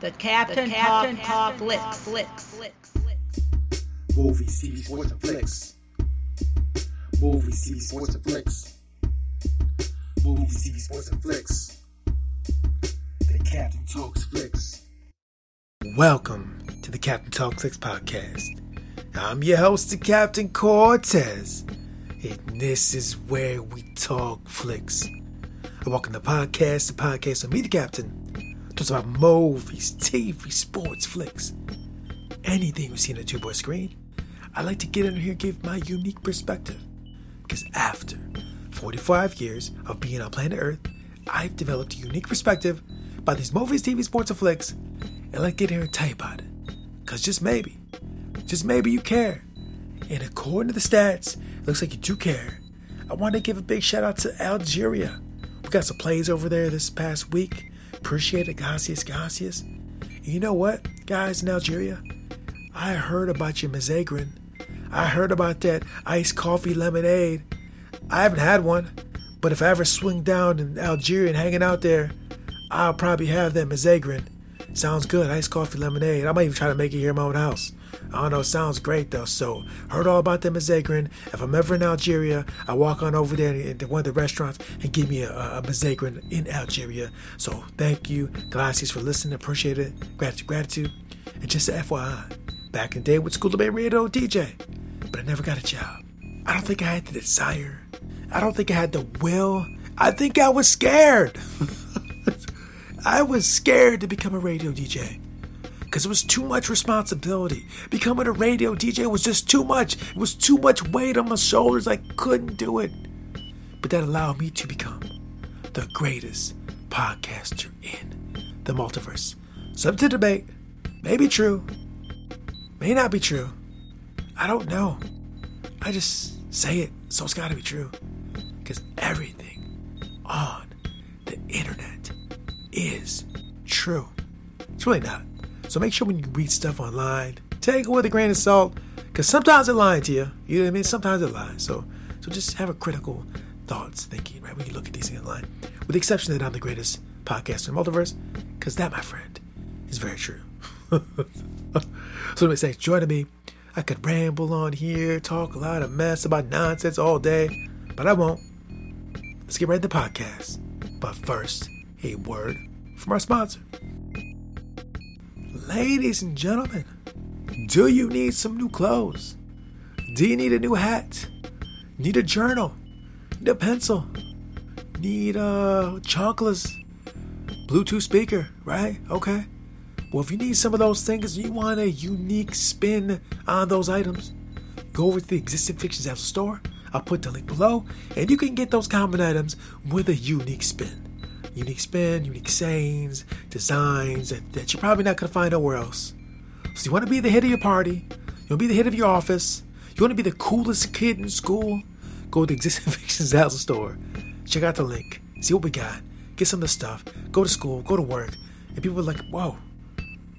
The Captain, the Captain Talk, Talk Flicks. Flicks. Flicks. Movies, TV, sports, and flicks. Movies, TV, sports, and flicks. Movies, TV, sports, and flicks. The Captain Talks Flicks. Welcome to the Captain Talk Flicks podcast. I'm your host, the Captain Cortez, and this is where we talk flicks. I welcome the podcast, the podcast of me, the Captain Talks about movies, TV, sports, flicks, anything we see on a two boy screen. I like to get in here and give my unique perspective. Because after 45 years of being on planet Earth, I've developed a unique perspective about these movies, TV, sports, and flicks. And to get here and tell you about it. Because just maybe, just maybe you care. And according to the stats, it looks like you do care. I want to give a big shout out to Algeria. We got some plays over there this past week. Appreciate it, gracias, gracias. you know what, guys in Algeria? I heard about your Mazagran. I heard about that iced coffee lemonade. I haven't had one, but if I ever swing down in Algeria and hanging out there, I'll probably have that Mazagran. Sounds good, iced coffee lemonade. I might even try to make it here in my own house. I don't know, sounds great though. So, heard all about them in Mazagran. If I'm ever in Algeria, I walk on over there into one of the restaurants and give me a, a, in Algeria. So, thank you, Glaciers, for listening. Appreciate it. Gratitude, gratitude. And just a FYI, back in the day with School Debate Radio DJ, but I never got a job. I don't think I had the desire. I don't think I had the will. I think I was scared. I was scared to become a radio DJ because it was too much responsibility. Becoming a radio DJ was just too much. It was too much weight on my shoulders. I couldn't do it. But that allowed me to become the greatest podcaster in the multiverse. Something to debate. May be true. May not be true. I don't know. I just say it, so it's gotta be true. Because everything on the internet is true. It's really not. So make sure when you read stuff online, take it with a grain of salt, because sometimes they're lying to you. You know what I mean? Sometimes they're lying. So, so just have a critical thoughts, thinking, right, when you look at these things online. With the exception that I'm the greatest podcaster in multiverse, because that, my friend, is very true. so let me say, joining me, I could ramble on here, talk a lot of mess about nonsense all day, but I won't. Let's get right to the podcast. But first, a word from our sponsor. Ladies and gentlemen, do you need some new clothes? Do you need a new hat? Need a journal? Need a pencil? Need a chocolates? Bluetooth speaker, right? Okay. Well, if you need some of those things, you want a unique spin on those items, go over to the existing Fictions the store. I'll put the link below, and you can get those common items with a unique spin unique spin, unique sayings, designs that, that you're probably not going to find nowhere else. So you want to be the head of your party, you want to be the head of your office, you want to be the coolest kid in school, go to the Existing Fiction Zazzle store, check out the link, see what we got, get some of the stuff, go to school, go to work, and people are like, whoa,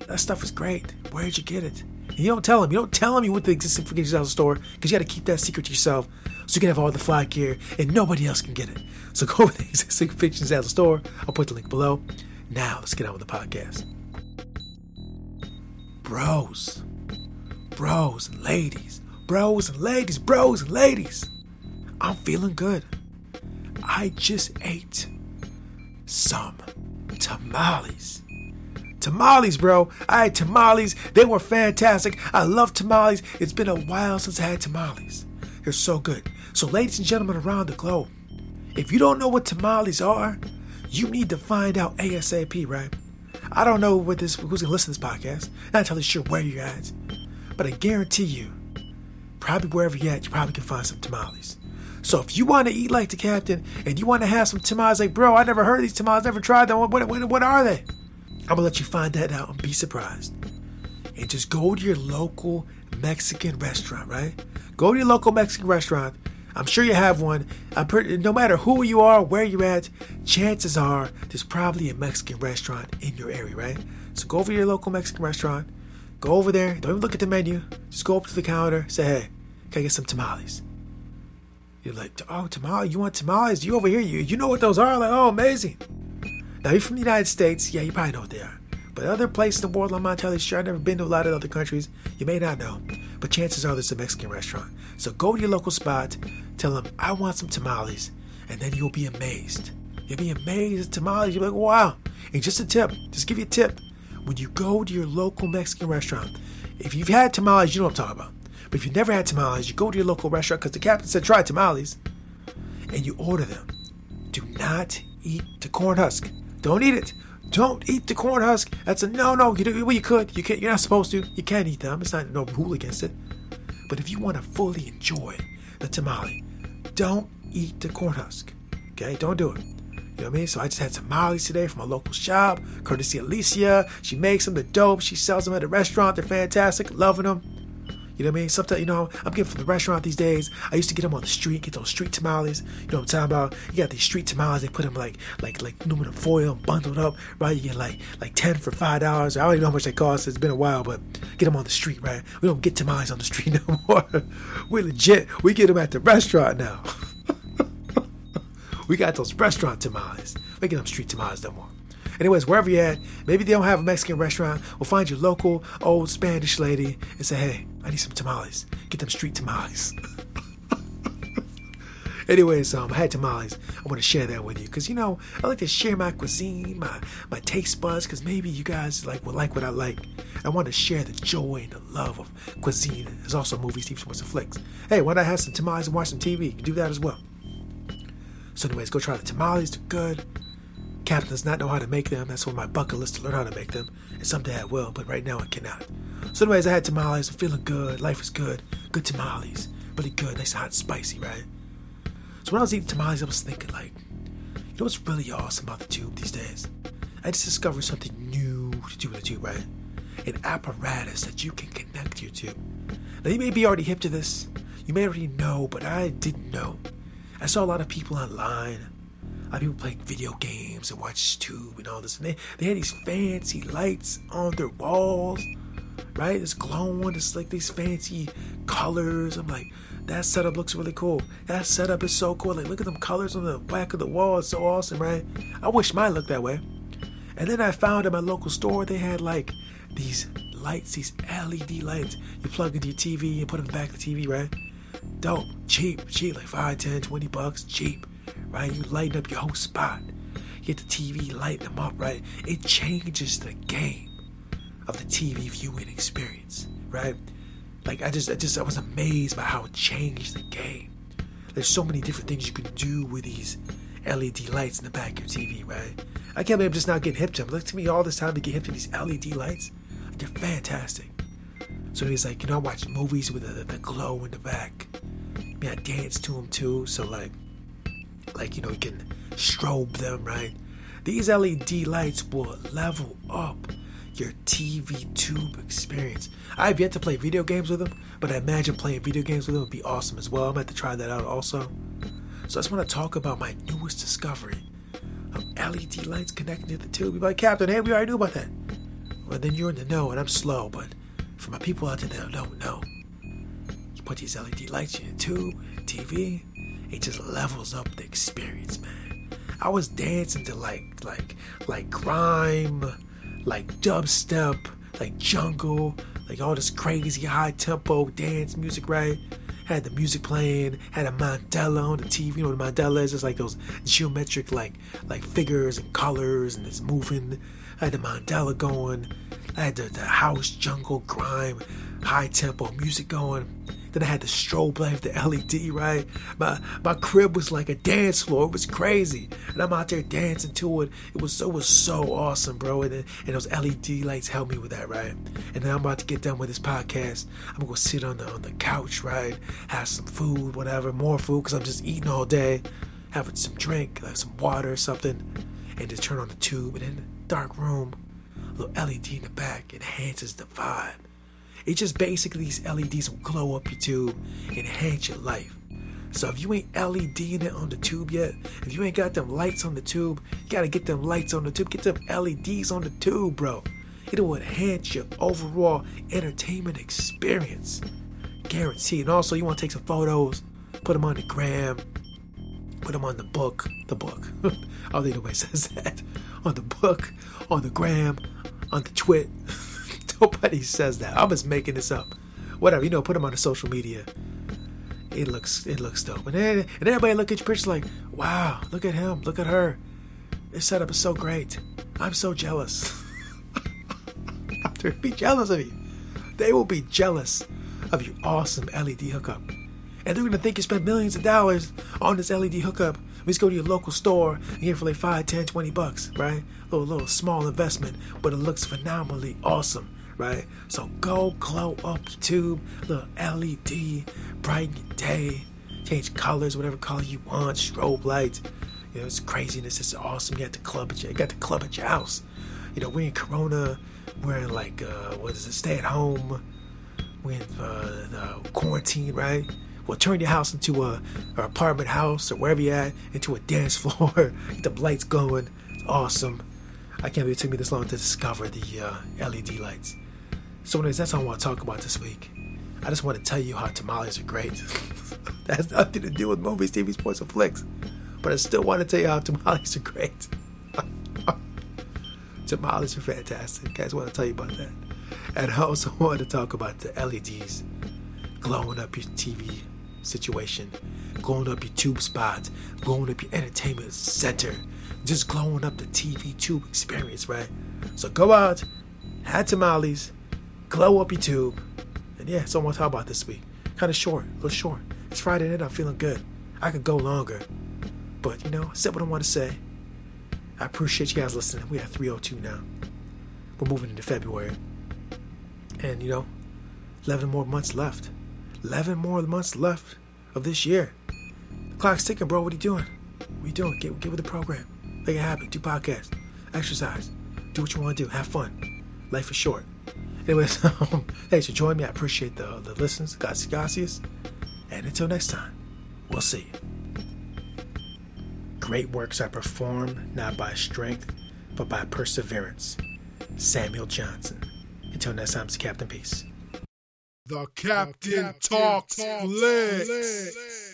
that stuff is great. Where'd you get it? And you don't tell them. You don't tell them you went to the Existing Fiction Zazzle store because you got to keep that secret to yourself so you can have all the fly gear and nobody else can get it. So go to the existing at the store. I'll put the link below. Now let's get on with the podcast. Bros, bros and ladies, bros and ladies, bros and ladies. I'm feeling good. I just ate some tamales. Tamales, bro. I had tamales. They were fantastic. I love tamales. It's been a while since I had tamales. They're so good. So, ladies and gentlemen around the globe, if you don't know what tamales are, you need to find out ASAP, right? I don't know what this who's gonna listen to this podcast. Not entirely sure where you're at, but I guarantee you, probably wherever you're at, you probably can find some tamales. So if you want to eat like the captain and you want to have some tamales, like bro, I never heard of these tamales, never tried them. What, what, what are they? I'm gonna let you find that out and be surprised. And just go to your local Mexican restaurant, right? Go to your local Mexican restaurant. I'm sure you have one. Pretty, no matter who you are, where you're at, chances are there's probably a Mexican restaurant in your area, right? So go over to your local Mexican restaurant. Go over there. Don't even look at the menu. Just go up to the counter. Say, hey, can I get some tamales? You're like, oh, tamales? You want tamales? You over here? You you know what those are? Like, oh, amazing. Now you're from the United States. Yeah, you probably know what they are. But other places in the world, entirely sure. I've never been to a lot of other countries. You may not know, but chances are there's a Mexican restaurant. So go to your local spot, tell them I want some tamales, and then you'll be amazed. You'll be amazed at tamales. You'll be like, wow. And just a tip, just give you a tip. When you go to your local Mexican restaurant, if you've had tamales, you know what I'm talking about. But if you've never had tamales, you go to your local restaurant because the captain said try tamales, and you order them. Do not eat the corn husk. Don't eat it. Don't eat the corn husk. That's a no, no. You do, well, you could. You can't. You're not supposed to. You can't eat them. It's not no rule against it. But if you want to fully enjoy the tamale, don't eat the corn husk. Okay, don't do it. You know what I mean? So I just had tamales today from a local shop, courtesy Alicia. She makes them. They're dope. She sells them at a restaurant. They're fantastic. Loving them. You know what I mean? Sometimes, you know, I'm getting from the restaurant these days. I used to get them on the street, get those street tamales. You know what I'm talking about? You got these street tamales. They put them like, like, like aluminum foil, bundled up, right? You get like, like ten for five dollars. I don't even know how much they cost. It's been a while, but get them on the street, right? We don't get tamales on the street no more. we legit. We get them at the restaurant now. we got those restaurant tamales. We get them street tamales no more. Anyways, wherever you're at, maybe they don't have a Mexican restaurant. We'll find your local old Spanish lady and say, hey, I need some tamales. Get them street tamales. Anyways, um, I had tamales. I want to share that with you because you know I like to share my cuisine, my my taste buds, because maybe you guys like will like what I like. I want to share the joy and the love of cuisine. There's also movies, TV shows, and flicks. Hey, why not I have some tamales and watch some TV? You can do that as well. So, anyways, go try the tamales. They're good. Captain does not know how to make them. That's on my bucket list to learn how to make them. And someday I will, but right now I cannot. So, anyways, I had tamales. I'm feeling good. Life is good. Good tamales. Really good. Nice, hot, spicy, right? So, when I was eating tamales, I was thinking, like, you know what's really awesome about the tube these days? I just discovered something new to do with the tube, right? An apparatus that you can connect your tube. Now, you may be already hip to this. You may already know, but I didn't know. I saw a lot of people online of people playing video games and watch Tube and all this. And they, they had these fancy lights on their walls, right? It's glowing. It's like these fancy colors. I'm like, that setup looks really cool. That setup is so cool. Like, look at them colors on the back of the wall. It's so awesome, right? I wish mine looked that way. And then I found at my local store they had like these lights, these LED lights. You plug into your TV and put them back the TV, right? Dope, cheap, cheap, like 5, 10, 20 bucks, cheap right? You lighten up your whole spot. Get the TV, lighten them up, right? It changes the game of the TV viewing experience, right? Like I just, I just, I was amazed by how it changed the game. There's so many different things you can do with these LED lights in the back of your TV, right? I can't believe I'm just not getting hip to them. It took me all this time to get hip to these LED lights. They're fantastic. So he's like, you know, I watch movies with the, the glow in the back. I mean, I dance to them too. So, like, like you know you can strobe them right? These led lights will level up your tv tube experience. I've yet to play video games with them but i imagine playing video games with them would be awesome as well. I'm going to try that out also. So i just want to talk about my newest discovery of led lights connecting to the tube. You're captain hey we already knew about that. Well then you're in the know and i'm slow but for my people out there that don't know you put these led lights in your tube tv it just levels up the experience, man. I was dancing to like like like grime, like dubstep, like jungle, like all this crazy high tempo dance music, right? Had the music playing, had a mandala on the TV. You know the a mandala is? It's like those geometric like like figures and colors and it's moving. I had the mandala going. I had the, the house, jungle, grime, high tempo music going. Then I had the strobe light, the LED, right? My my crib was like a dance floor. It was crazy, and I'm out there dancing to it. It was so it was so awesome, bro. And, and those LED lights helped me with that, right? And then I'm about to get done with this podcast. I'm gonna go sit on the on the couch, right? Have some food, whatever, more food, cause I'm just eating all day. Having some drink, like some water or something, and just turn on the tube. And in the dark room, a little LED in the back enhances the vibe. It just basically these LEDs will glow up your tube, enhance your life. So if you ain't LEDing it on the tube yet, if you ain't got them lights on the tube, you gotta get them lights on the tube. Get them LEDs on the tube, bro. It'll enhance your overall entertainment experience. Guaranteed. And also, you wanna take some photos, put them on the gram, put them on the book. The book. I don't think nobody says that. On the book, on the gram, on the twit. Nobody says that. I'm just making this up. Whatever, you know, put them on the social media. It looks it looks dope. And then and everybody look at your pictures like, wow, look at him, look at her. This setup is so great. I'm so jealous. They'll be jealous of you. They will be jealous of your awesome LED hookup. And they're gonna think you spent millions of dollars on this LED hookup. We just go to your local store and get it for like 5, 10, 20 bucks, right? A little, little small investment, but it looks phenomenally awesome, right? So go glow up your tube, little LED, brighten your day, change colors, whatever color you want, strobe lights. You know, it's craziness. It's awesome. You got the club at your, you got the club at your house. You know, we're in Corona. We're in like, uh, what is it? Stay at home. We're in uh, quarantine, right? Well, turn your house into a, a apartment house or wherever you're at into a dance floor. Get the lights going. It's awesome. I can't believe it took me this long to discover the uh, LED lights. So, anyways, that's all I want to talk about this week. I just want to tell you how tamales are great. that has nothing to do with movies, TV, sports, or flicks. But I still want to tell you how tamales are great. tamales are fantastic. Guys, want to tell you about that. And I also want to talk about the LEDs glowing up your TV situation, glowing up your tube spots, glowing up your entertainment center, just glowing up the TV tube experience, right? So go out, have tamales, glow up your tube, and yeah, so I want to talk about this week. Kind of short, a little short. It's Friday night, I'm feeling good. I could go longer, but you know, I said what I want to say. I appreciate you guys listening. We have 302 now. We're moving into February. And you know, 11 more months left. 11 more months left of this year. The clock's ticking, bro. What are you doing? What are you doing? Get, get with the program. Make it happen. Do podcasts. Exercise. Do what you want to do. Have fun. Life is short. Anyways, um, thanks for joining me. I appreciate the, the listens. Gracias. And until next time, we'll see. Great works are performed not by strength, but by perseverance. Samuel Johnson. Until next time, it's Captain Peace. The Captain, the Captain Talks, Talks Flicks.